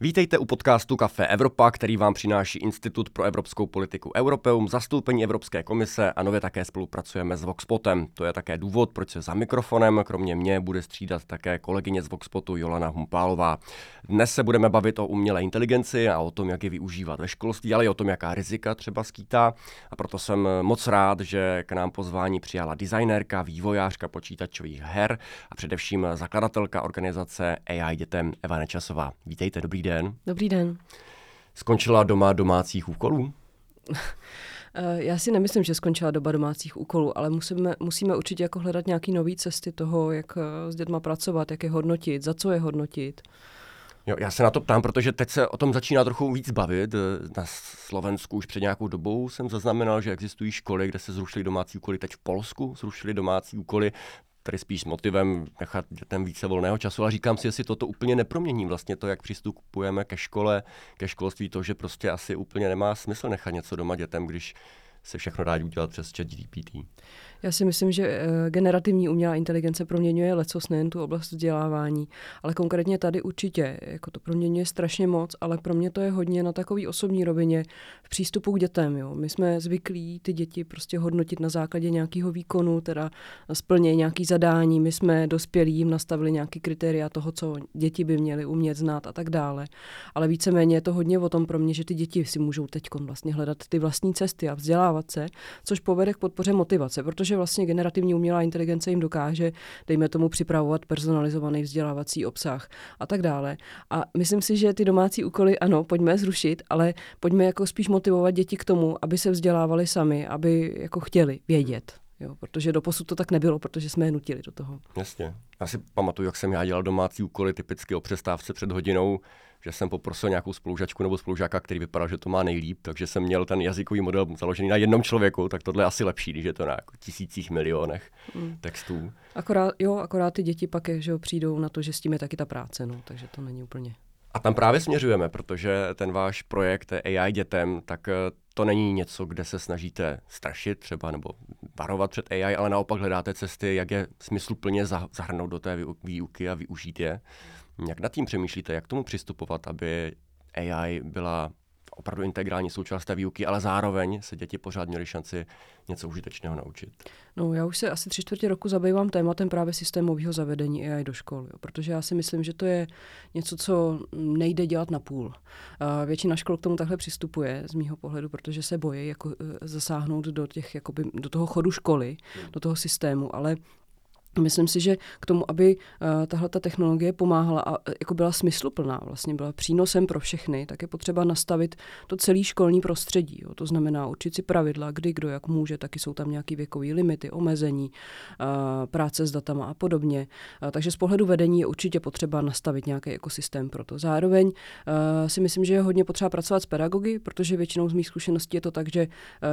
Vítejte u podcastu Café Evropa, který vám přináší Institut pro evropskou politiku Europeum, zastoupení Evropské komise a nově také spolupracujeme s Voxpotem. To je také důvod, proč se za mikrofonem, kromě mě, bude střídat také kolegyně z Voxpotu Jolana Humpálová. Dnes se budeme bavit o umělé inteligenci a o tom, jak ji využívat ve školství, ale i o tom, jaká rizika třeba skýtá. A proto jsem moc rád, že k nám pozvání přijala designérka, vývojářka počítačových her a především zakladatelka organizace AI dětem Eva Nečasová. Vítejte, dobrý den. Dobrý den. Skončila doma domácích úkolů? Eh, já si nemyslím, že skončila doba domácích úkolů, ale musíme, musíme určitě jako hledat nějaké nové cesty toho, jak eh, s dětma pracovat, jak je hodnotit, za co je hodnotit. Jo, já se na to ptám, protože teď se o tom začíná trochu víc bavit. Eh, na Slovensku už před nějakou dobou jsem zaznamenal, že existují školy, kde se zrušily domácí úkoly. Teď v Polsku zrušili domácí úkoly tady spíš motivem nechat dětem více volného času, ale říkám si, jestli toto úplně nepromění vlastně to, jak přistupujeme ke škole, ke školství, to, že prostě asi úplně nemá smysl nechat něco doma dětem, když se všechno dá udělat přes chat GPT. Já si myslím, že eh, generativní umělá inteligence proměňuje lecos nejen tu oblast vzdělávání, ale konkrétně tady určitě. Jako to proměňuje strašně moc, ale pro mě to je hodně na takový osobní rovině v přístupu k dětem. Jo. My jsme zvyklí ty děti prostě hodnotit na základě nějakého výkonu, teda splně nějaký zadání. My jsme dospělí jim nastavili nějaký kritéria toho, co děti by měly umět znát a tak dále. Ale víceméně je to hodně o tom pro mě, že ty děti si můžou teď vlastně hledat ty vlastní cesty a vzdělávat se, což povede k podpoře motivace, protože vlastně generativní umělá inteligence jim dokáže, dejme tomu, připravovat personalizovaný vzdělávací obsah a tak dále. A myslím si, že ty domácí úkoly, ano, pojďme zrušit, ale pojďme jako spíš motivovat děti k tomu, aby se vzdělávali sami, aby jako chtěli vědět. Jo, protože do posud to tak nebylo, protože jsme je nutili do toho. Jasně. Já si pamatuju, jak jsem já dělal domácí úkoly typicky o přestávce před hodinou, že jsem poprosil nějakou spolužačku nebo spolužáka, který vypadal, že to má nejlíp, takže jsem měl ten jazykový model založený na jednom člověku, tak tohle je asi lepší, když je to na jako tisících milionech mm. textů. Akorát, jo, akorát ty děti pak je, že jo, přijdou na to, že s tím je taky ta práce, no, takže to není úplně. A tam právě směřujeme, protože ten váš projekt AI dětem, tak eh, to není něco, kde se snažíte strašit třeba nebo varovat před AI, ale naopak hledáte cesty, jak je smysluplně zahrnout do té výuky a využít je. Jak nad tím přemýšlíte, jak tomu přistupovat, aby AI byla opravdu integrální součást té výuky, ale zároveň se děti pořád měly šanci něco užitečného naučit. No, já už se asi tři čtvrtě roku zabývám tématem právě systémového zavedení AI do škol, jo, protože já si myslím, že to je něco, co nejde dělat na půl. Většina škol k tomu takhle přistupuje z mýho pohledu, protože se bojí jako, e, zasáhnout do, těch, jakoby, do toho chodu školy, hmm. do toho systému, ale Myslím si, že k tomu, aby uh, tahle ta technologie pomáhala a uh, jako byla smysluplná, vlastně byla přínosem pro všechny, tak je potřeba nastavit to celé školní prostředí. Jo. To znamená určit si pravidla, kdy kdo jak může, taky jsou tam nějaké věkové limity, omezení, uh, práce s datama a podobně. Takže z pohledu vedení je určitě potřeba nastavit nějaký ekosystém pro to. Zároveň si myslím, že je hodně potřeba pracovat s pedagogy, protože většinou z mých zkušeností je to tak, že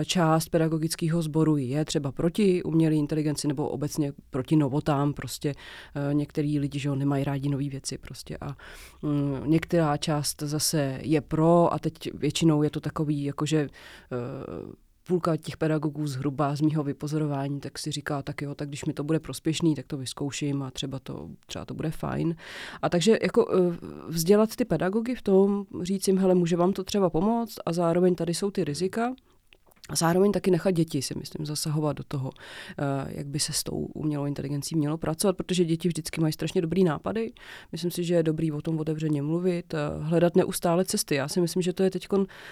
část pedagogického sboru je třeba proti umělé inteligenci nebo obecně proti novou tam prostě uh, některý lidi, že ho nemají rádi nové věci prostě a um, některá část zase je pro a teď většinou je to takový, jakože uh, půlka těch pedagogů zhruba z mýho vypozorování, tak si říká, tak jo, tak když mi to bude prospěšný, tak to vyzkouším a třeba to, třeba to bude fajn. A takže jako vzdělat ty pedagogy v tom, říct jim, hele, může vám to třeba pomoct a zároveň tady jsou ty rizika, a zároveň taky nechat děti, si myslím, zasahovat do toho, eh, jak by se s tou umělou inteligencí mělo pracovat, protože děti vždycky mají strašně dobrý nápady. Myslím si, že je dobrý o tom otevřeně mluvit, eh, hledat neustále cesty. Já si myslím, že to je teď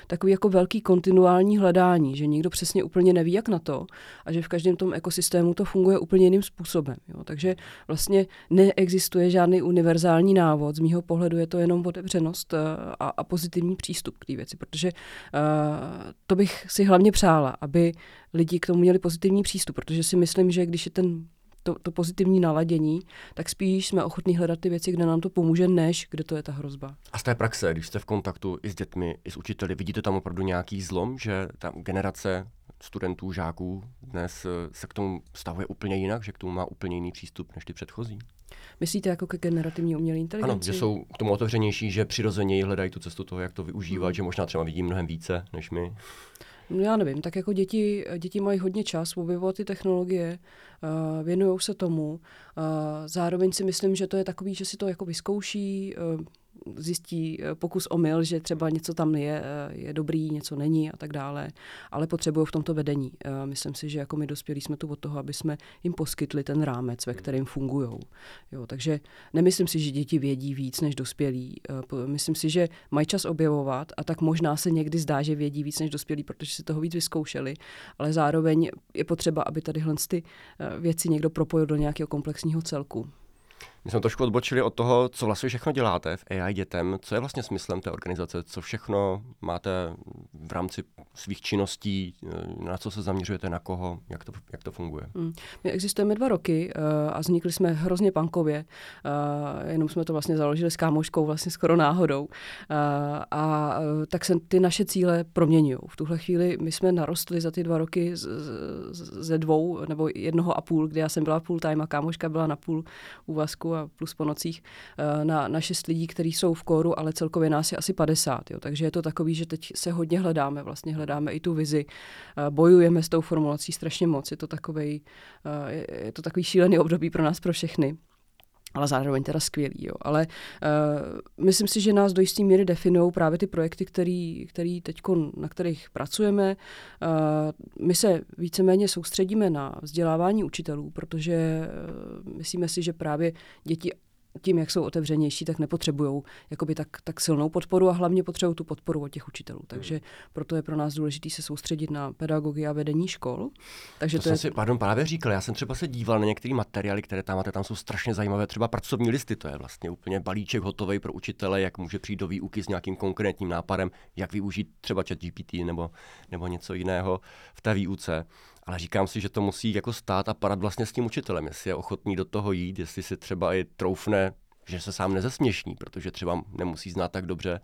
takový jako velký kontinuální hledání, že nikdo přesně úplně neví, jak na to a že v každém tom ekosystému to funguje úplně jiným způsobem. Jo. Takže vlastně neexistuje žádný univerzální návod. Z mýho pohledu je to jenom otevřenost eh, a, a pozitivní přístup k té věci, protože uh, to bych si hlavně přála, aby lidi k tomu měli pozitivní přístup, protože si myslím, že když je ten to, to pozitivní naladění, tak spíš jsme ochotní hledat ty věci, kde nám to pomůže, než kde to je ta hrozba. A z té praxe, když jste v kontaktu i s dětmi, i s učiteli, vidíte tam opravdu nějaký zlom, že ta generace studentů, žáků dnes eh, se k tomu stavuje úplně jinak, že k tomu má úplně jiný přístup než ty předchozí? Myslíte jako ke generativní umělé inteligenci? Ano, že jsou k tomu otevřenější, že přirozeně hledají tu cestu toho, jak to využívat, hmm. že možná třeba vidí mnohem více než my. Já nevím, tak jako děti, děti mají hodně čas objevovat ty technologie, uh, věnují se tomu. Uh, zároveň si myslím, že to je takový, že si to jako vyzkouší, uh, zjistí eh, pokus omyl, že třeba něco tam je, je dobrý, něco není a tak dále, ale potřebují v tomto vedení. Myslím si, že jako my dospělí jsme tu od toho, aby jsme jim poskytli ten rámec, ve kterém fungují. takže nemyslím si, že děti vědí víc než dospělí. Myslím si, že mají čas objevovat a tak možná se někdy zdá, že vědí víc než dospělí, protože si toho víc vyzkoušeli, ale zároveň je potřeba, aby tady ty věci někdo propojil do nějakého komplexního celku. My jsme trošku odbočili od toho, co vlastně všechno děláte v AI dětem. Co je vlastně smyslem té organizace? Co všechno máte v rámci svých činností? Na co se zaměřujete? Na koho? Jak to, jak to funguje? Hmm. My existujeme dva roky uh, a vznikli jsme hrozně pankově. Uh, jenom jsme to vlastně založili s kámoškou vlastně skoro náhodou. Uh, a tak se ty naše cíle proměňují. V tuhle chvíli my jsme narostli za ty dva roky z, z, ze dvou nebo jednoho a půl, kdy já jsem byla full time a kámoška byla na půl úvazku a plus po nocích eh, na, na šest lidí, kteří jsou v kóru, ale celkově nás je asi 50. Jo. Takže je to takový, že teď se hodně hledáme, vlastně hledáme i tu vizi, eh, bojujeme s tou formulací strašně moc. Je to takový, eh, je to takový šílený období pro nás, pro všechny ale zároveň teda skvělý. Jo. Ale uh, myslím si, že nás do jisté míry definují právě ty projekty, který, který teďko, na kterých pracujeme. Uh, my se víceméně soustředíme na vzdělávání učitelů, protože uh, myslíme si, že právě děti tím, jak jsou otevřenější, tak nepotřebují jakoby tak, tak silnou podporu a hlavně potřebují tu podporu od těch učitelů. Takže hmm. proto je pro nás důležité se soustředit na pedagogy a vedení škol. Takže to, to jsem je... si, pardon, právě říkal, já jsem třeba se díval na některé materiály, které tam máte, tam jsou strašně zajímavé, třeba pracovní listy, to je vlastně úplně balíček hotový pro učitele, jak může přijít do výuky s nějakým konkrétním nápadem, jak využít třeba chat GPT nebo, nebo něco jiného v té výuce. Ale říkám si, že to musí jako stát a padat vlastně s tím učitelem, jestli je ochotný do toho jít, jestli si třeba i troufne, že se sám nezesměšní, protože třeba nemusí znát tak dobře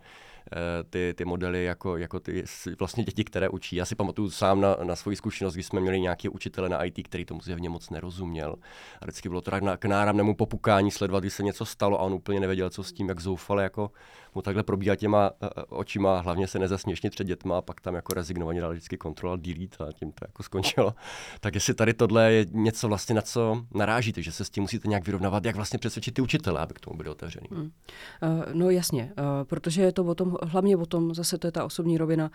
ty, ty modely jako, jako ty vlastně děti, které učí. Já si pamatuju sám na, na svoji zkušenost, když jsme měli nějaký učitele na IT, který tomu zjevně moc nerozuměl. A vždycky bylo to tak na, k náramnému popukání sledovat, když se něco stalo a on úplně nevěděl, co s tím, jak zoufale jako mu takhle probíhá těma uh, očima, hlavně se nezasměšnit před dětma a pak tam jako rezignovaně dal vždycky kontrol delete a tím to jako skončilo. Tak jestli tady tohle je něco vlastně, na co narážíte, že se s tím musíte nějak vyrovnávat, jak vlastně přesvědčit ty učitele, aby k tomu byli otevřený. Hmm. Uh, no jasně, uh, protože je to o tom hlavně o tom, zase to je ta osobní rovina,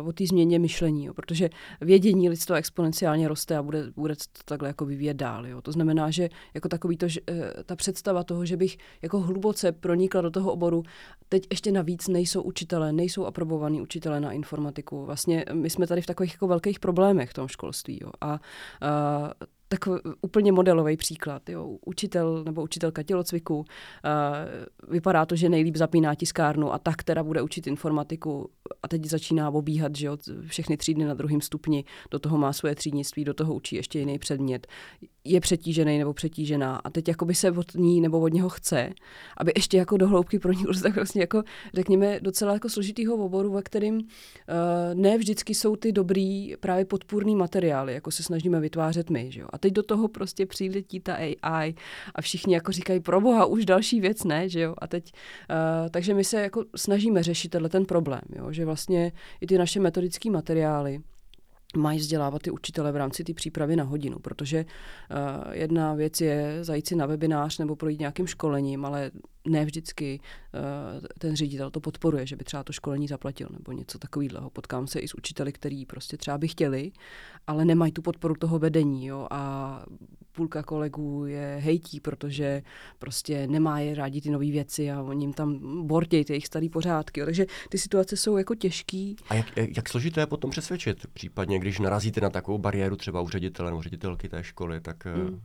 uh, o té změně myšlení, jo, protože vědění lidstva exponenciálně roste a bude, bude to takhle jako vyvíjet dál. Jo. To znamená, že jako takový to, že, uh, ta představa toho, že bych jako hluboce pronikla do toho oboru, teď ještě navíc nejsou učitelé, nejsou aprobovaní učitelé na informatiku. Vlastně my jsme tady v takových jako velkých problémech v tom školství. Jo. A uh, tak úplně modelový příklad. Jo. Učitel nebo učitelka tělocviku, uh, vypadá to, že nejlíp zapíná tiskárnu a tak teda bude učit informatiku a teď začíná obíhat že jo, všechny třídny na druhém stupni, do toho má svoje třídnictví, do toho učí ještě jiný předmět je přetížený nebo přetížená a teď jakoby se od ní nebo od něho chce, aby ještě jako do hloubky pronikl tak vlastně jako, řekněme, docela jako složitýho oboru, ve kterým uh, ne vždycky jsou ty dobrý právě podpůrný materiály, jako se snažíme vytvářet my. Že jo? A teď do toho prostě přiletí ta AI a všichni jako říkají, pro boha, už další věc ne, že jo? A teď, uh, takže my se jako snažíme řešit tenhle ten problém, jo? že vlastně i ty naše metodické materiály, mají vzdělávat ty učitele v rámci té přípravy na hodinu, protože uh, jedna věc je zajít si na webinář nebo projít nějakým školením, ale ne vždycky uh, ten ředitel to podporuje, že by třeba to školení zaplatil nebo něco takového. Potkám se i s učiteli, který prostě třeba by chtěli, ale nemají tu podporu toho vedení jo, a půlka kolegů je hejtí, protože prostě nemá je rádi ty nové věci a oni jim tam bortějí ty jejich staré pořádky. Jo. Takže ty situace jsou jako těžký. A jak, jak složité je potom přesvědčit? Případně, když narazíte na takovou bariéru třeba u ředitele nebo ředitelky té školy, tak eh, hmm.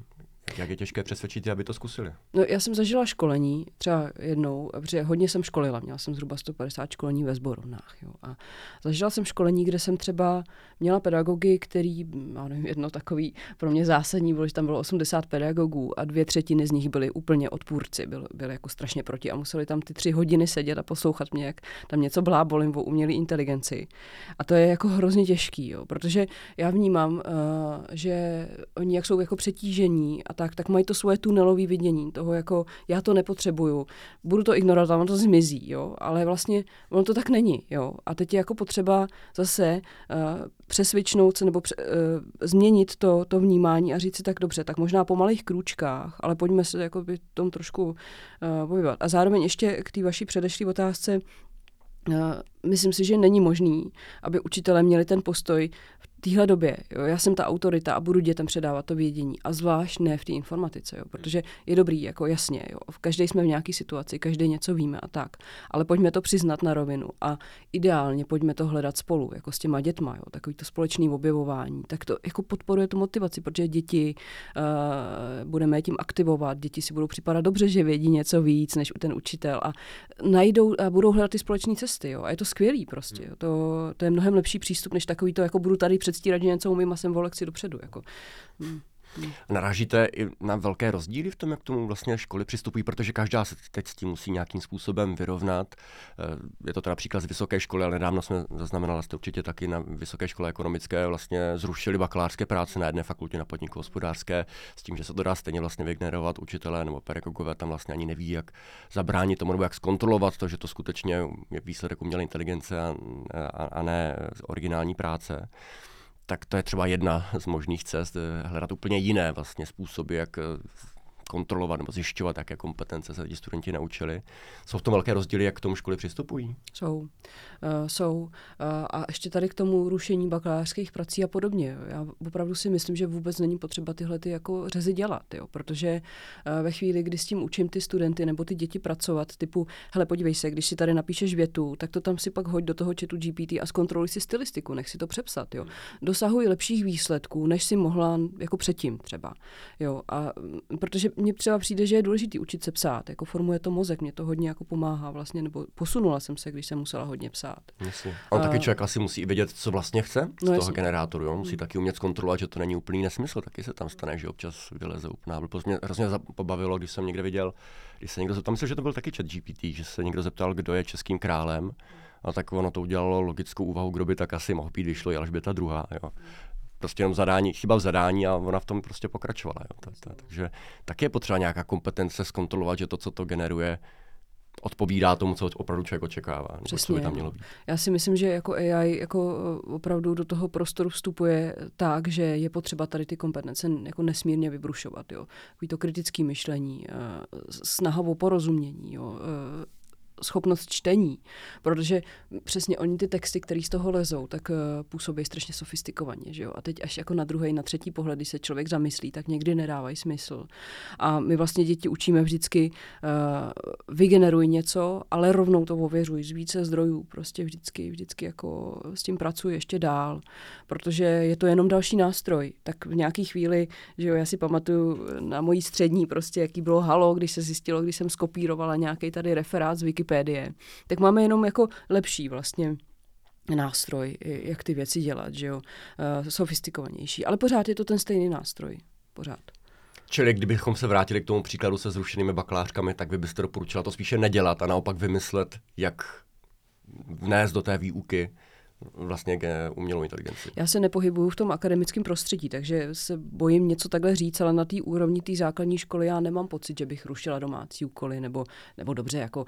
Jak je těžké přesvědčit, aby to zkusili? No, já jsem zažila školení, třeba jednou, protože hodně jsem školila, měla jsem zhruba 150 školení ve sborovnách. Jo, a zažila jsem školení, kde jsem třeba měla pedagogy, který, já nevím, jedno takový pro mě zásadní bylo, že tam bylo 80 pedagogů a dvě třetiny z nich byly úplně odpůrci, byly, byly jako strašně proti a museli tam ty tři hodiny sedět a poslouchat mě, jak tam něco blábolím o umělé inteligenci. A to je jako hrozně těžký, jo, protože já vnímám, uh, že oni jak jsou jako přetížení a tak, tak mají to svoje tunelové vidění toho, jako já to nepotřebuju, budu to ignorovat, ono to zmizí, jo, ale vlastně ono to tak není, jo. A teď je jako potřeba zase uh, přesvědčnout se nebo pře, uh, změnit to, to vnímání a říct si tak dobře, tak možná po malých krůčkách, ale pojďme se jako by tom trošku uh, povívat. A zároveň ještě k té vaší předešlé otázce, uh, myslím si, že není možný, aby učitelé měli ten postoj téhle době, jo, já jsem ta autorita a budu dětem předávat to vědění. A zvlášť ne v té informatice, jo, protože je dobrý, jako jasně, jo, v každé jsme v nějaké situaci, každý něco víme a tak. Ale pojďme to přiznat na rovinu a ideálně pojďme to hledat spolu, jako s těma dětma, jo, takový to společný objevování. Tak to jako podporuje tu motivaci, protože děti uh, budeme tím aktivovat, děti si budou připadat dobře, že vědí něco víc než ten učitel a najdou a budou hledat ty společné cesty. Jo. A je to skvělý prostě. Jo. To, to je mnohem lepší přístup, než takový to, jako budu tady před předstírat, že něco umím a jsem v lekci dopředu. Jako. Hmm. Narážíte i na velké rozdíly v tom, jak tomu vlastně školy přistupují, protože každá se teď s tím musí nějakým způsobem vyrovnat. Eh, je to teda například z vysoké školy, ale nedávno jsme zaznamenali, jste určitě taky na Vysoké škole ekonomické vlastně zrušili bakalářské práce na jedné fakultě na podniku hospodářské s tím, že se to dá stejně vlastně vygenerovat učitelé nebo pedagogové tam vlastně ani neví, jak zabránit tomu nebo jak zkontrolovat to, že to skutečně je výsledek umělé inteligence a, a, a ne originální práce tak to je třeba jedna z možných cest, eh, hledat úplně jiné vlastně způsoby, jak eh, kontrolovat nebo zjišťovat, jaké kompetence se ti studenti naučili. Jsou v tom velké rozdíly, jak k tomu školy přistupují? Jsou. Uh, jsou. Uh, a ještě tady k tomu rušení bakalářských prací a podobně. Já opravdu si myslím, že vůbec není potřeba tyhle ty jako řezy dělat, jo? protože uh, ve chvíli, kdy s tím učím ty studenty nebo ty děti pracovat, typu, hele, podívej se, když si tady napíšeš větu, tak to tam si pak hoď do toho chatu GPT a zkontroluj si stylistiku, nech si to přepsat. Jo? Dosahuj lepších výsledků, než si mohla jako předtím třeba. Jo? A protože mně třeba přijde, že je důležitý učit se psát, jako formuje to mozek, mě to hodně jako pomáhá vlastně, nebo posunula jsem se, když jsem musela hodně psát. Jasně. On a... taky člověk asi musí vědět, co vlastně chce z no, toho jasně. generátoru, jo? musí hmm. taky umět zkontrolovat, že to není úplný nesmysl, taky se tam stane, že občas vyleze úplná blbost. Mě hrozně pobavilo, když jsem někde viděl, když se někdo zeptal, myslím, že to byl taky chat GPT, že se někdo zeptal, kdo je českým králem, a tak ono to udělalo logickou úvahu, kdo by tak asi mohl být, vyšlo i Alžběta druhá. Jo prostě jenom zadání, chyba v zadání a ona v tom prostě pokračovala. Jo. Ta, ta, takže taky je potřeba nějaká kompetence zkontrolovat, že to, co to generuje, odpovídá tomu, co opravdu člověk očekává, nebo co by tam mělo být. Já si myslím, že jako AI jako eh, opravdu do toho prostoru vstupuje tak, že je potřeba tady ty kompetence jako nesmírně vybrušovat. Jo. Takový to kritické myšlení, eh, snaha o porozumění, jo, eh, schopnost čtení, protože přesně oni ty texty, které z toho lezou, tak uh, působí strašně sofistikovaně, že jo? A teď až jako na druhý, na třetí pohled, když se člověk zamyslí, tak někdy nedávají smysl. A my vlastně děti učíme vždycky uh, vygeneruj něco, ale rovnou to ověřuj z více zdrojů, prostě vždycky, vždycky jako s tím pracuji ještě dál, protože je to jenom další nástroj. Tak v nějaký chvíli, že jo, já si pamatuju na mojí střední prostě, jaký bylo halo, když se zjistilo, když jsem skopírovala nějaký tady referát z Wiki Wikipédie, tak máme jenom jako lepší vlastně nástroj, jak ty věci dělat, že jo, uh, sofistikovanější. Ale pořád je to ten stejný nástroj. Pořád. Čili kdybychom se vrátili k tomu příkladu se zrušenými bakalářkami, tak vy byste doporučila to spíše nedělat a naopak vymyslet, jak vnést do té výuky vlastně umělou inteligenci. Já se nepohybuju v tom akademickém prostředí, takže se bojím něco takhle říct, ale na té úrovni té základní školy já nemám pocit, že bych rušila domácí úkoly, nebo, nebo dobře, jako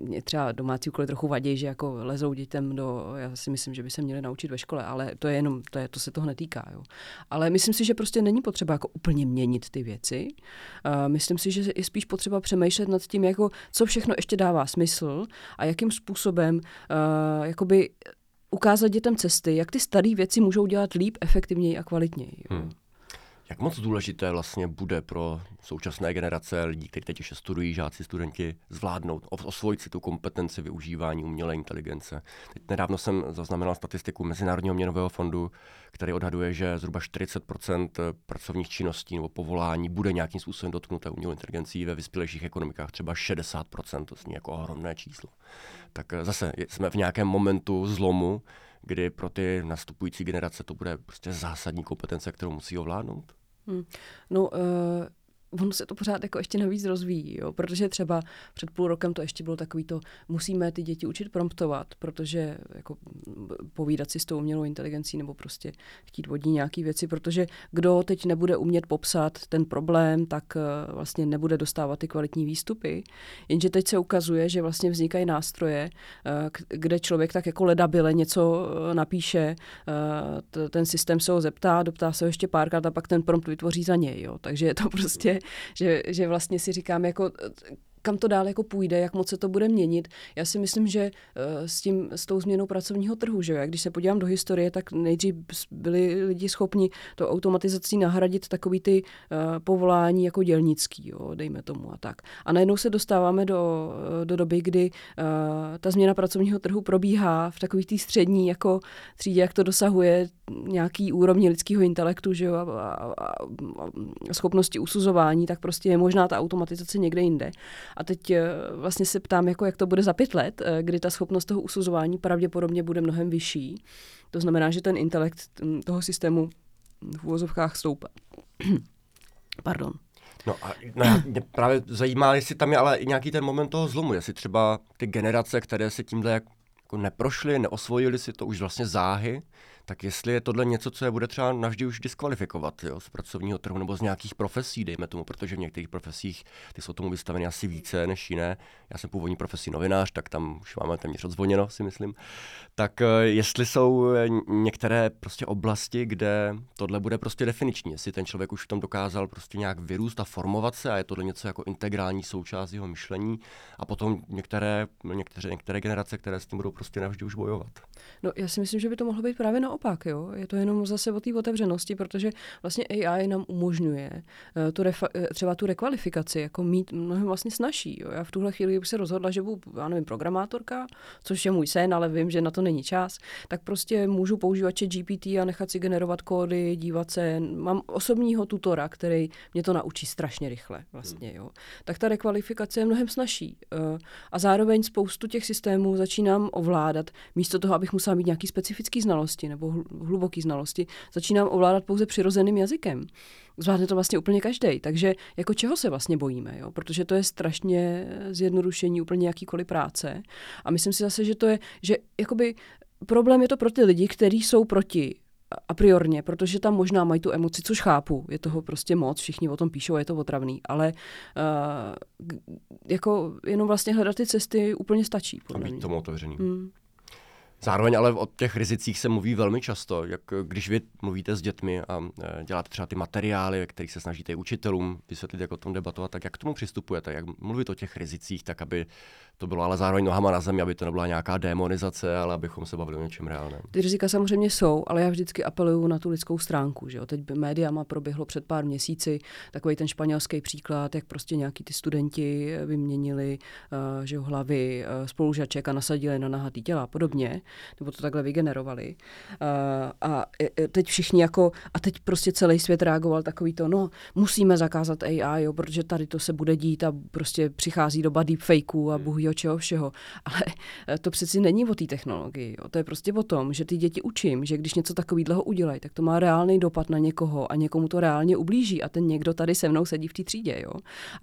mě třeba domácí úkoly trochu vadí, že jako lezou dětem do, já si myslím, že by se měli naučit ve škole, ale to je jenom, to, je, to se toho netýká. Jo. Ale myslím si, že prostě není potřeba jako úplně měnit ty věci. Uh, myslím si, že je spíš potřeba přemýšlet nad tím, jako co všechno ještě dává smysl a jakým způsobem uh, jakoby ukázat dětem cesty, jak ty staré věci můžou dělat líp, efektivněji a kvalitněji. Hmm. Jak moc důležité vlastně bude pro současné generace lidí, kteří teď ještě studují, žáci, studenti, zvládnout, osvojit si tu kompetenci využívání umělé inteligence. Teď nedávno jsem zaznamenal statistiku Mezinárodního měnového fondu, který odhaduje, že zhruba 40% pracovních činností nebo povolání bude nějakým způsobem dotknuté umělou inteligencí ve vyspělejších ekonomikách, třeba 60% to zní jako ohromné číslo. Tak eh, zase jsme v nějakém momentu zlomu, kdy pro ty nastupující generace to bude prostě zásadní kompetence, kterou musí ovládnout? Hmm. No, uh ono se to pořád jako ještě navíc rozvíjí, jo? protože třeba před půl rokem to ještě bylo takový to, musíme ty děti učit promptovat, protože jako povídat si s tou umělou inteligencí nebo prostě chtít vodní nějaký věci, protože kdo teď nebude umět popsat ten problém, tak uh, vlastně nebude dostávat ty kvalitní výstupy. Jenže teď se ukazuje, že vlastně vznikají nástroje, uh, kde člověk tak jako ledabile něco uh, napíše, ten systém se ho zeptá, doptá se ho ještě párkrát a pak ten prompt vytvoří za něj. Jo? Takže je to prostě, že, že vlastně si říkám, jako kam to dál jako půjde, jak moc se to bude měnit. Já si myslím, že eh, s, tím, s tou změnou pracovního trhu, že když se podívám do historie, tak nejdřív byli lidi schopni to automatizací nahradit takový ty uh, povolání jako dělnický, jo, dejme tomu a tak. A najednou se dostáváme do, do doby, kdy uh, ta změna pracovního trhu probíhá v takový té střední jako třídě, jak to dosahuje nějaký úrovni lidského intelektu že jo, a, a, a, a schopnosti usuzování, tak prostě je možná ta automatizace někde jinde. A teď eh, vlastně se ptám, jako jak to bude za pět let, eh, kdy ta schopnost toho usuzování pravděpodobně bude mnohem vyšší. To znamená, že ten intelekt hm, toho systému v úvozovkách stoupá. Pardon. No a no, mě právě zajímá, jestli tam je ale i nějaký ten moment toho zlomu, jestli třeba ty generace, které se tímhle jako neprošly, neosvojili si to už vlastně záhy, tak jestli je tohle něco, co je bude třeba navždy už diskvalifikovat jo, z pracovního trhu nebo z nějakých profesí, dejme tomu, protože v některých profesích ty jsou tomu vystaveny asi více než jiné. Já jsem původní profesí novinář, tak tam už máme téměř odzvoněno, si myslím. Tak eh, jestli jsou eh, některé prostě oblasti, kde tohle bude prostě definiční, jestli ten člověk už v tom dokázal prostě nějak vyrůst a formovat se a je tohle něco jako integrální součást jeho myšlení a potom některé, některé, některé generace, které s tím budou prostě navždy už bojovat. No já si myslím, že by to mohlo být právě na naopak, jo. Je to jenom zase o té otevřenosti, protože vlastně AI nám umožňuje uh, tu refa- eh, třeba tu rekvalifikaci jako mít mnohem vlastně snažší. Jo. Já v tuhle chvíli bych se rozhodla, že budu, já nevím, programátorka, což je můj sen, ale vím, že na to není čas, tak prostě můžu používat chat GPT a nechat si generovat kódy, dívat se. Mám osobního tutora, který mě to naučí strašně rychle vlastně, jo. Tak ta rekvalifikace je mnohem snažší. Uh, a zároveň spoustu těch systémů začínám ovládat, místo toho, abych musela mít nějaký specifický znalosti nebo nebo hluboké znalosti, začínám ovládat pouze přirozeným jazykem. Zvládne to vlastně úplně každý. Takže jako čeho se vlastně bojíme? Jo? Protože to je strašně zjednodušení úplně jakýkoliv práce. A myslím si zase, že to je, že jakoby problém je to pro ty lidi, kteří jsou proti a priorně, protože tam možná mají tu emoci, což chápu, je toho prostě moc, všichni o tom píšou, je to otravný, ale uh, jako jenom vlastně hledat ty cesty úplně stačí. A být tomu otevřený. Hmm. Zároveň ale o těch rizicích se mluví velmi často, jak když vy mluvíte s dětmi a e, děláte třeba ty materiály, ve kterých se snažíte učitelům vysvětlit, jak o tom debatovat, tak jak k tomu přistupujete, jak mluvit o těch rizicích, tak aby to bylo ale zároveň nohama na zemi, aby to nebyla nějaká demonizace, ale abychom se bavili o něčem reálném. Ty rizika samozřejmě jsou, ale já vždycky apeluju na tu lidskou stránku. Že jo? Teď médiama proběhlo před pár měsíci takový ten španělský příklad, jak prostě nějaký ty studenti vyměnili uh, že jo, hlavy spolužaček a nasadili na nahatý těla a podobně, nebo to takhle vygenerovali. Uh, a teď všichni jako, a teď prostě celý svět reagoval takový to, no musíme zakázat AI, jo, protože tady to se bude dít a prostě přichází doba deepfakeů a bůh čeho všeho. Ale eh, to přeci není o té technologii. Jo. To je prostě o tom, že ty děti učím, že když něco takového udělají, tak to má reálný dopad na někoho a někomu to reálně ublíží a ten někdo tady se mnou sedí v té třídě. Jo.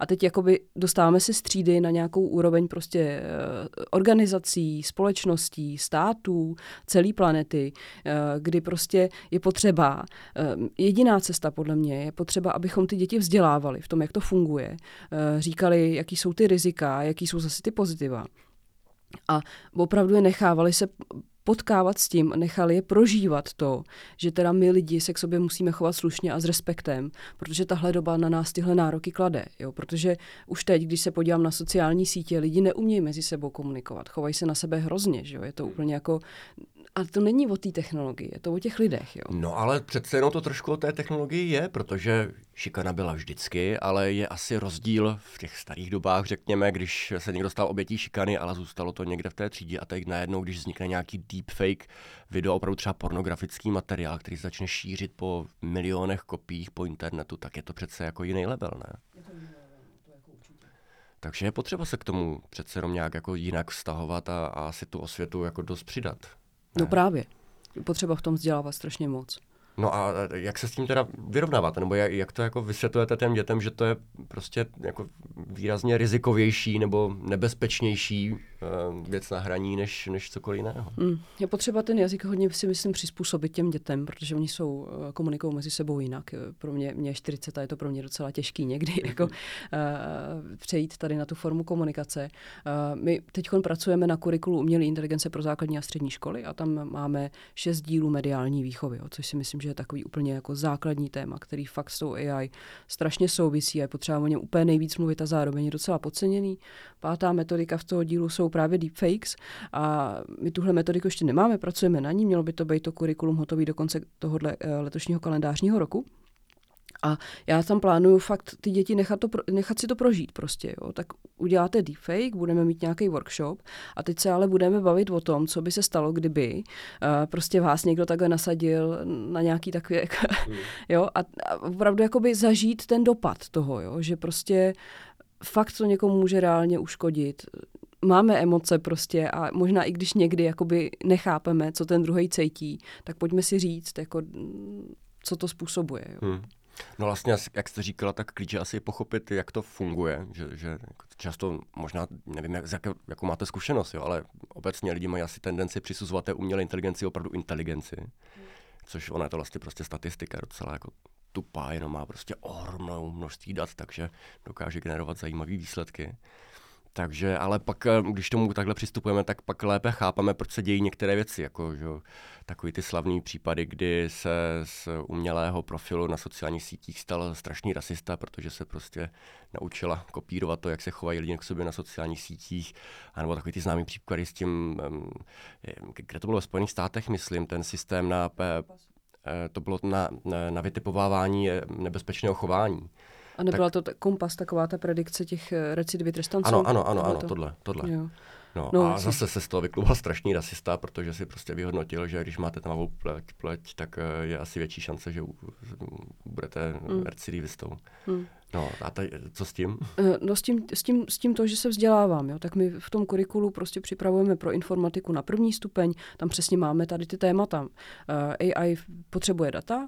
A teď jakoby dostáváme se z třídy na nějakou úroveň prostě eh, organizací, společností, států, celé planety, eh, kdy prostě je potřeba, jediná cesta podle mě je potřeba, abychom ty děti vzdělávali v tom, jak to funguje, říkali, jaký jsou ty rizika, jaký jsou zase ty pozitiva. A opravdu je nechávali se potkávat s tím, nechali je prožívat to, že teda my lidi se k sobě musíme chovat slušně a s respektem, protože tahle doba na nás tyhle nároky klade. Jo? Protože už teď, když se podívám na sociální sítě, lidi neumějí mezi sebou komunikovat, chovají se na sebe hrozně, že jo? je to úplně jako ale to není o té technologii, je to o těch lidech. Jo. No ale přece jenom to trošku o té technologii je, protože šikana byla vždycky, ale je asi rozdíl v těch starých dobách, řekněme, když se někdo stal obětí šikany, ale zůstalo to někde v té třídě a teď najednou, když vznikne nějaký deepfake video, opravdu třeba pornografický materiál, který začne šířit po milionech kopiích po internetu, tak je to přece jako jiný level, ne? Jako Takže je potřeba se k tomu přece jenom nějak jako jinak vztahovat a, a si tu osvětu jako dost přidat. No právě. Potřeba v tom vzdělávat strašně moc. No a jak se s tím teda vyrovnáváte, nebo jak, jak to jako vysvětlujete těm dětem, že to je prostě jako výrazně rizikovější nebo nebezpečnější věc na hraní než, než cokoliv jiného? Mm, je potřeba ten jazyk hodně si myslím přizpůsobit těm dětem, protože oni jsou uh, komunikují mezi sebou jinak. Pro mě, mě je 40 a je to pro mě docela těžký někdy mm-hmm. jako, uh, přejít tady na tu formu komunikace. Uh, my teď pracujeme na kurikulu umělé inteligence pro základní a střední školy a tam máme šest dílů mediální výchovy, jo, což si myslím, že je takový úplně jako základní téma, který fakt s tou AI strašně souvisí a je potřeba o něm úplně nejvíc mluvit a zároveň je docela podceněný. Pátá metodika v toho dílu jsou právě deepfakes a my tuhle metodiku ještě nemáme, pracujeme na ní, mělo by to být to kurikulum hotový do konce tohohle eh, letošního kalendářního roku. A já tam plánuju fakt ty děti nechat, to, nechat si to prožít prostě. Jo. Tak uděláte deepfake, budeme mít nějaký workshop a teď se ale budeme bavit o tom, co by se stalo, kdyby uh, prostě vás někdo takhle nasadil na nějaký takový, mm. jo, a, a opravdu jakoby zažít ten dopad toho, jo, že prostě fakt to někomu může reálně uškodit. Máme emoce prostě a možná i když někdy jakoby nechápeme, co ten druhý cítí, tak pojďme si říct, jako, co to způsobuje. Jo. Hmm. No vlastně, jak jste říkala, tak klíč je asi pochopit, jak to funguje, že, že jako často možná, nevím, jak, jak, jakou máte zkušenost, jo, ale obecně lidi mají asi tendenci přisuzovat té umělé inteligenci opravdu inteligenci, což ona je to vlastně prostě statistika docela jako tupá, jenom má prostě ohromnou množství dat, takže dokáže generovat zajímavé výsledky. Takže, ale pak, eh, když tomu takhle přistupujeme, tak pak lépe chápeme, proč se dějí některé věci, jako že, takový ty slavný případy, kdy se z umělého profilu na sociálních sítích stal strašný rasista, protože se prostě naučila kopírovat to, jak se chovají lidi k sobě na sociálních sítích, a nebo takový ty známý případy s tím, kde to bylo ve Spojených státech, myslím, ten systém na eh, to bylo na, na vytipovávání eh, nebezpečného chování. A nebyla tak... to kompas, taková ta predikce těch eh, recidivy trestanců? Ano, ano, ano, ano to? tohle, tohle. Jo. No, no a zase se z toho vyklubal strašný rasista, protože si prostě vyhodnotil, že když máte tmavou pleť, pleť tak eh, je asi větší šance, že budete mm. recidivistou. Mm. No a tady, co s tím? Eh, no s tím, s, tím, s tím to, že se vzdělávám. Jo. Tak my v tom kurikulu prostě připravujeme pro informatiku na první stupeň, tam přesně máme tady ty témata. Eh, AI potřebuje data, uh,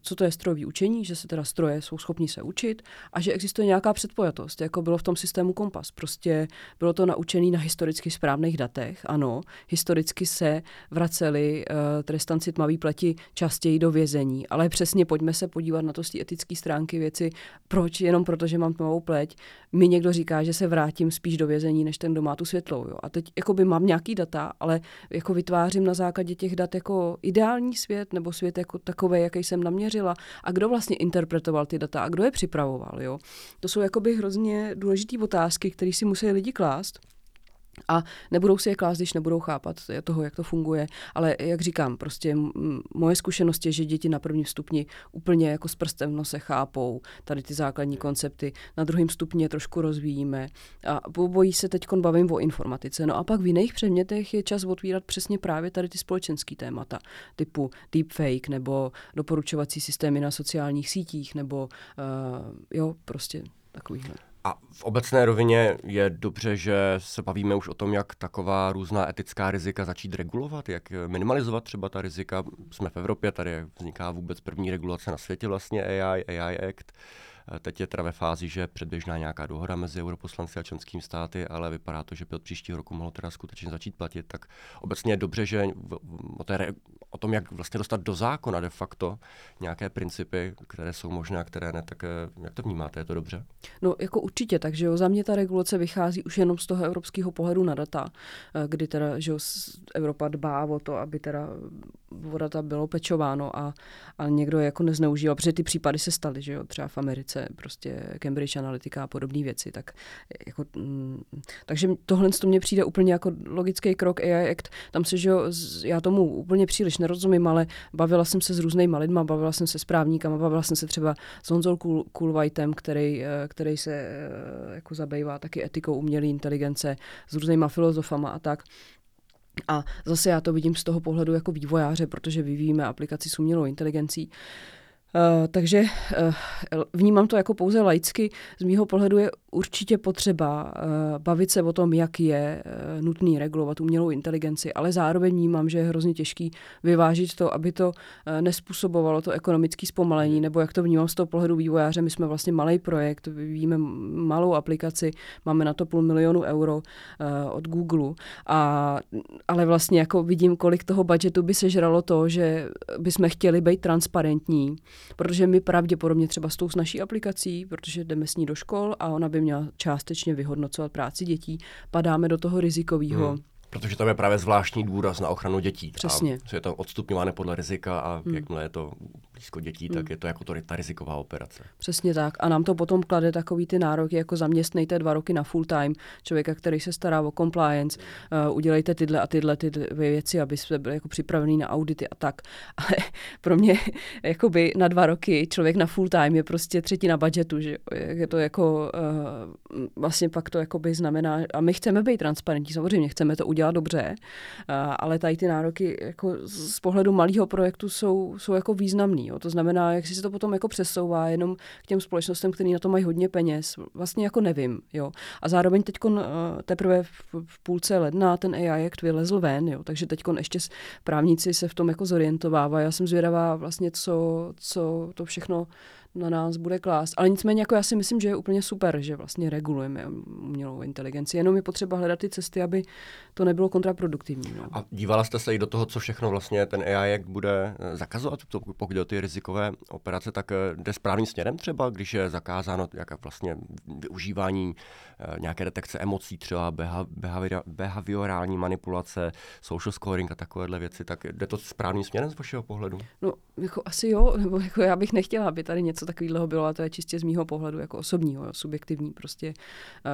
co to je strojový učení, že se teda stroje jsou schopni se učit a že existuje nějaká předpojatost, jako bylo v tom systému Kompas. Prostě bylo to naučené na historicky správných datech, ano. Historicky se vraceli trestanci tmavý pleti častěji do vězení, ale přesně pojďme se podívat na to z té etické stránky věci, proč, jenom proto, že mám tmavou pleť, mi někdo říká, že se vrátím spíš do vězení, než ten, kdo tu světlou. Jo. A teď jakoby mám nějaký data, ale jako vytvářím na základě těch dat jako ideální svět, nebo svět jako takový, jaký jsem naměřila. A kdo vlastně interpretoval ty data a kdo je připravoval. Jo. To jsou jakoby hrozně důležité otázky, které si musí lidi klást. A nebudou si je klást, když nebudou chápat toho, jak to funguje. Ale jak říkám, prostě moje zkušenost je, že děti na prvním stupni úplně jako s prstem v nose chápou tady ty základní koncepty. Na druhém stupni je trošku rozvíjíme. A bojí se teď bavím o informatice. No a pak v jiných předmětech je čas otvírat přesně právě tady ty společenské témata, typu deepfake nebo doporučovací systémy na sociálních sítích nebo uh, jo, prostě takovýhle. A v obecné rovině je dobře, že se bavíme už o tom, jak taková různá etická rizika začít regulovat, jak minimalizovat třeba ta rizika. Jsme v Evropě, tady vzniká vůbec první regulace na světě vlastně AI, AI Act. Teď je teda ve fázi, že předběžná nějaká dohoda mezi europoslanci a členskými státy, ale vypadá to, že by od příštího roku mohlo teda skutečně začít platit. Tak obecně je dobře, že o, té, o tom, jak vlastně dostat do zákona de facto nějaké principy, které jsou možné a které ne, tak eh, jak to vnímáte, je to dobře? No jako určitě, takže jo, za mě ta regulace vychází už jenom z toho evropského pohledu na data, eh, kdy teda, že jo, Evropa dbá o to, aby teda o data bylo pečováno a, a někdo je jako nezneužíval, protože ty případy se staly, že jo, třeba v Americe, prostě Cambridge Analytica a podobné věci, tak jako, mm, takže tohle to mně přijde úplně jako logický krok AI Act, tam se, že jo, já tomu úplně příliš nerozumím, ale bavila jsem se s různýma lidma, bavila jsem se s právníkama, bavila jsem se třeba s Honzou Kulvajtem, který, eh, který se eh, jako zabývá taky etikou umělé inteligence, s různýma filozofama a tak. A zase já to vidím z toho pohledu jako vývojáře, protože vyvíjíme aplikaci s umělou inteligencí. Takže uh, vnímám to jako pouze laicky. Z mýho pohledu je určitě potřeba uh, bavit se o tom, jak je nutný regulovat umělou inteligenci, ale zároveň vnímám, že je hrozně těžký vyvážit to, aby to nespůsobovalo to ekonomické zpomalení, nebo jak to vnímám z toho pohledu vývojáře. My jsme vlastně malý projekt, vyvíjíme malou aplikaci, máme na to půl milionu euro od Google, a, ale vlastně jako vidím, kolik toho budgetu by sežralo to, že bychom chtěli být transparentní, protože my pravděpodobně třeba s tou s naší aplikací, protože jdeme s ní do škol a ona by měla částečně vyhodnocovat práci dětí, padáme do toho rizikového. Hmm Protože tam je právě zvláštní důraz na ochranu dětí. Přesně. A je to odstupňované podle rizika a hmm. jakmile je to blízko dětí, hmm. tak je to jako to, ta riziková operace. Přesně tak. A nám to potom klade takový ty nároky, jako zaměstnejte dva roky na full time člověka, který se stará o compliance, uh, udělejte tyhle a tyhle ty věci, aby jsme byli jako připravený na audity a tak. Ale pro mě jakoby na dva roky člověk na full time je prostě třetina budgetu, že je to jako uh, vlastně pak to jakoby znamená, a my chceme být transparentní, samozřejmě chceme to udělat dobře, ale tady ty nároky jako z pohledu malého projektu jsou, jsou jako významný. Jo. To znamená, jak si se to potom jako přesouvá jenom k těm společnostem, které na to mají hodně peněz, vlastně jako nevím. Jo. A zároveň teď teprve v půlce ledna ten AI Act vylezl ven, jo. takže teď ještě právníci se v tom jako zorientovávají. Já jsem zvědavá vlastně, co, co to všechno na nás bude klást. Ale nicméně jako já si myslím, že je úplně super, že vlastně regulujeme umělou inteligenci. Jenom je potřeba hledat ty cesty, aby to nebylo kontraproduktivní. No. A dívala jste se i do toho, co všechno vlastně ten AI jak bude eh, zakazovat, pokud jde o ty rizikové operace, tak eh, jde správným směrem třeba, když je zakázáno jak vlastně využívání eh, nějaké detekce emocí, třeba behaviorální manipulace, social scoring a takovéhle věci, tak jde to správným směrem z vašeho pohledu? No, jako asi jo, nebo jako já bych nechtěla, aby tady něco takového bylo, a to je čistě z mýho pohledu jako osobního, jo, subjektivní prostě,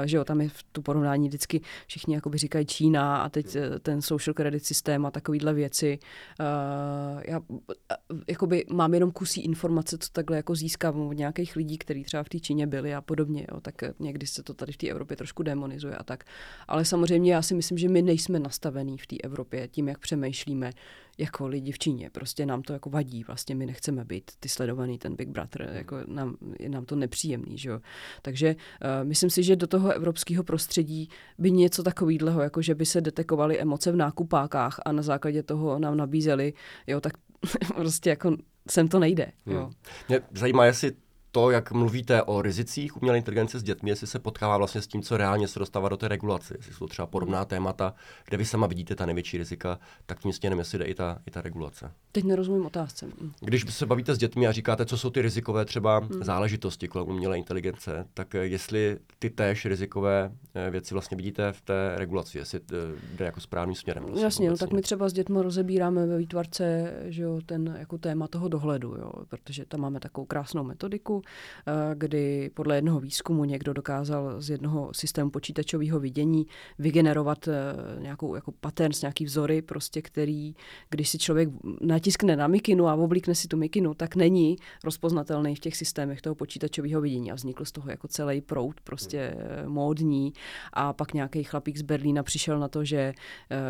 uh, že jo, tam je v tu porovnání vždycky všichni jakoby říkají Čína a teď uh, ten social credit systém a takovýhle věci. Uh, já jakoby mám jenom kusí informace, co takhle jako získám od nějakých lidí, kteří třeba v té Číně byli a podobně, jo, tak někdy se to tady v té Evropě trošku demonizuje a tak. Ale samozřejmě já si myslím, že my nejsme nastavení v té Evropě tím, jak přemýšlíme, jako lidi v Číně. Prostě nám to jako vadí, vlastně my nechceme být ty sledovaný, ten Big Brother, hmm. jako nám, je nám to nepříjemný, že jo. Takže uh, myslím si, že do toho evropského prostředí by něco takového, jako že by se detekovaly emoce v nákupákách a na základě toho nám nabízeli, jo, tak prostě jako sem to nejde. Jo. Hmm. Mě zajímá, jestli to, jak mluvíte o rizicích umělé inteligence s dětmi, jestli se potkává vlastně s tím, co reálně se dostává do té regulace, jestli jsou třeba podobná témata, kde vy sama vidíte ta největší rizika, tak tím stěnem, jestli jde i ta, i ta regulace. Teď nerozumím otázce. Když se bavíte s dětmi a říkáte, co jsou ty rizikové třeba hmm. záležitosti kolem umělé inteligence, tak jestli ty též rizikové eh, věci vlastně vidíte v té regulaci, jestli eh, jde jako správným směrem. Vlastně Jasně, no, tak my třeba s dětmi rozebíráme ve výtvarce že jo, ten jako téma toho dohledu, jo, protože tam máme takovou krásnou metodiku, Eh, kdy podle jednoho výzkumu někdo dokázal z jednoho systému počítačového vidění vygenerovat eh, nějakou jako pattern, nějaký vzory, prostě, který, když si člověk natiskne na mikinu a oblíkne si tu mikinu, tak není rozpoznatelný v těch systémech toho počítačového vidění. A vznikl z toho jako celý proud, prostě eh, módní. A pak nějaký chlapík z Berlína přišel na to, že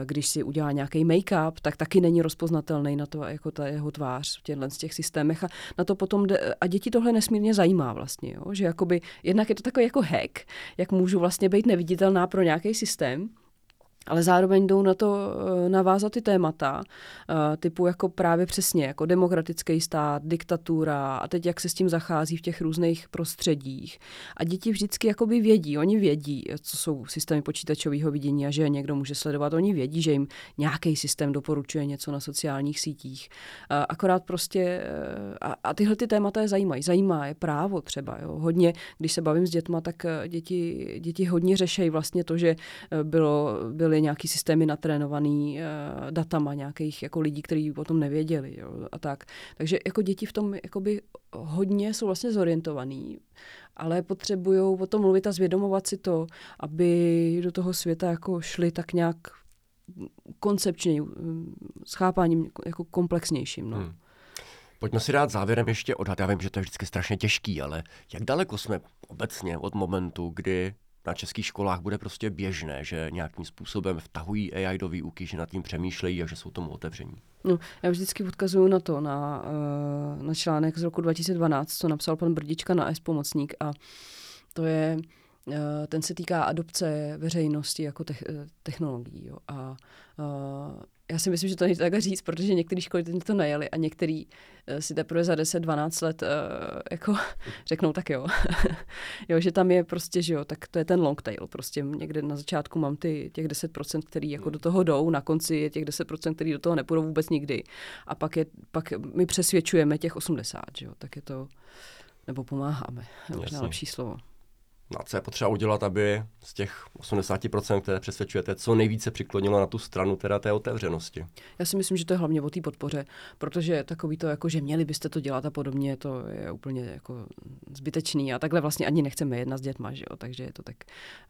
když si udělá nějaký make-up, tak taky není rozpoznatelný na to, jako ta jeho tvář v těchto z těch systémech. A na to potom jde, a děti tohle nesmírně zajímá zajímá vlastně, jo? že jakoby, jednak je to takový jako hack, jak můžu vlastně být neviditelná pro nějaký systém, ale zároveň jdou na to eh, navázat ty témata, eh, typu jako právě přesně, jako demokratický stát, diktatura a teď jak se s tím zachází v těch různých prostředích. A děti vždycky jakoby vědí, oni vědí, co jsou systémy počítačového vidění a že někdo může sledovat, oni vědí, že jim nějaký systém doporučuje něco na sociálních sítích. Eh, akorát prostě, a, a tyhle ty témata je zajímají. Zajímá je právo třeba. Jo. Hodně, když se bavím s dětma, tak děti, děti hodně řešejí vlastně to, že bylo, bylo byly nějaký systémy natrénovaný uh, datama nějakých jako lidí, kteří o tom nevěděli jo, a tak. Takže jako děti v tom jakoby hodně jsou vlastně zorientovaný, ale potřebují o tom mluvit a zvědomovat si to, aby do toho světa jako šli tak nějak koncepčně, s chápáním jako komplexnějším. No. Hmm. Pojďme si dát závěrem ještě odhad. Já vím, že to je vždycky strašně těžký, ale jak daleko jsme obecně od momentu, kdy na českých školách bude prostě běžné, že nějakým způsobem vtahují AI do výuky, že nad tím přemýšlejí a že jsou tomu otevření? No, já vždycky odkazuju na to, na, eh, na článek z roku 2012, co napsal pan Brdička na S pomocník a to je, eh, ten se týká adopce veřejnosti jako te- technologií. Jo. A já si myslím, že to není takhle říct, protože některé školy to najeli a některý eh, si teprve za 10-12 let uh, jako řeknou tak jo. jo, že tam je prostě, že jo, tak to je ten long tail. Prostě někde na začátku mám ty těch 10%, který jako do toho jdou, na konci je těch 10%, který do toho nepůjdou vůbec nikdy. A pak, je, pak my přesvědčujeme těch 80, že jo, tak je to, nebo pomáháme, je možná lepší slovo. A co je potřeba udělat, aby z těch 80%, které přesvědčujete, co nejvíce přiklonilo na tu stranu teda té otevřenosti? Já si myslím, že to je hlavně o té podpoře, protože takový to, jako, že měli byste to dělat a podobně, to je úplně jako zbytečný a takhle vlastně ani nechceme jedna s dětma, že jo? takže je to tak,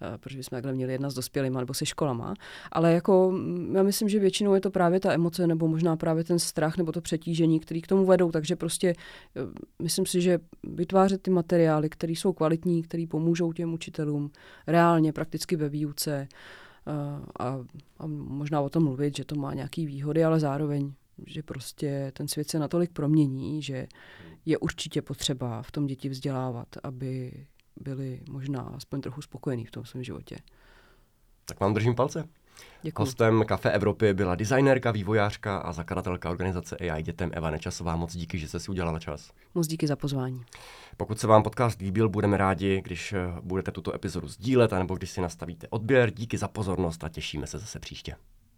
uh, proč bychom takhle měli jedna s dospělými nebo se školama. Ale jako mm, já myslím, že většinou je to právě ta emoce nebo možná právě ten strach nebo to přetížení, který k tomu vedou, takže prostě uh, myslím si, že vytvářet ty materiály, které jsou kvalitní, které pomůžou těm učitelům reálně, prakticky ve výuce eh, a, a možná o tom mluvit, že to má nějaké výhody, ale zároveň, že prostě ten svět se natolik promění, že je určitě potřeba v tom děti vzdělávat, aby byli možná aspoň trochu spokojení v tom svém životě. Tak vám držím palce. Děkuji. Hostem Kafe Evropy byla designérka, vývojářka a zakladatelka organizace AI Dětem Eva Nečasová. Moc díky, že jste si udělala čas. Moc díky za pozvání. Pokud se vám podcast líbil, budeme rádi, když eh, budete tuto epizodu sdílet, anebo když si nastavíte odběr. Díky za pozornost a těšíme se zase příště.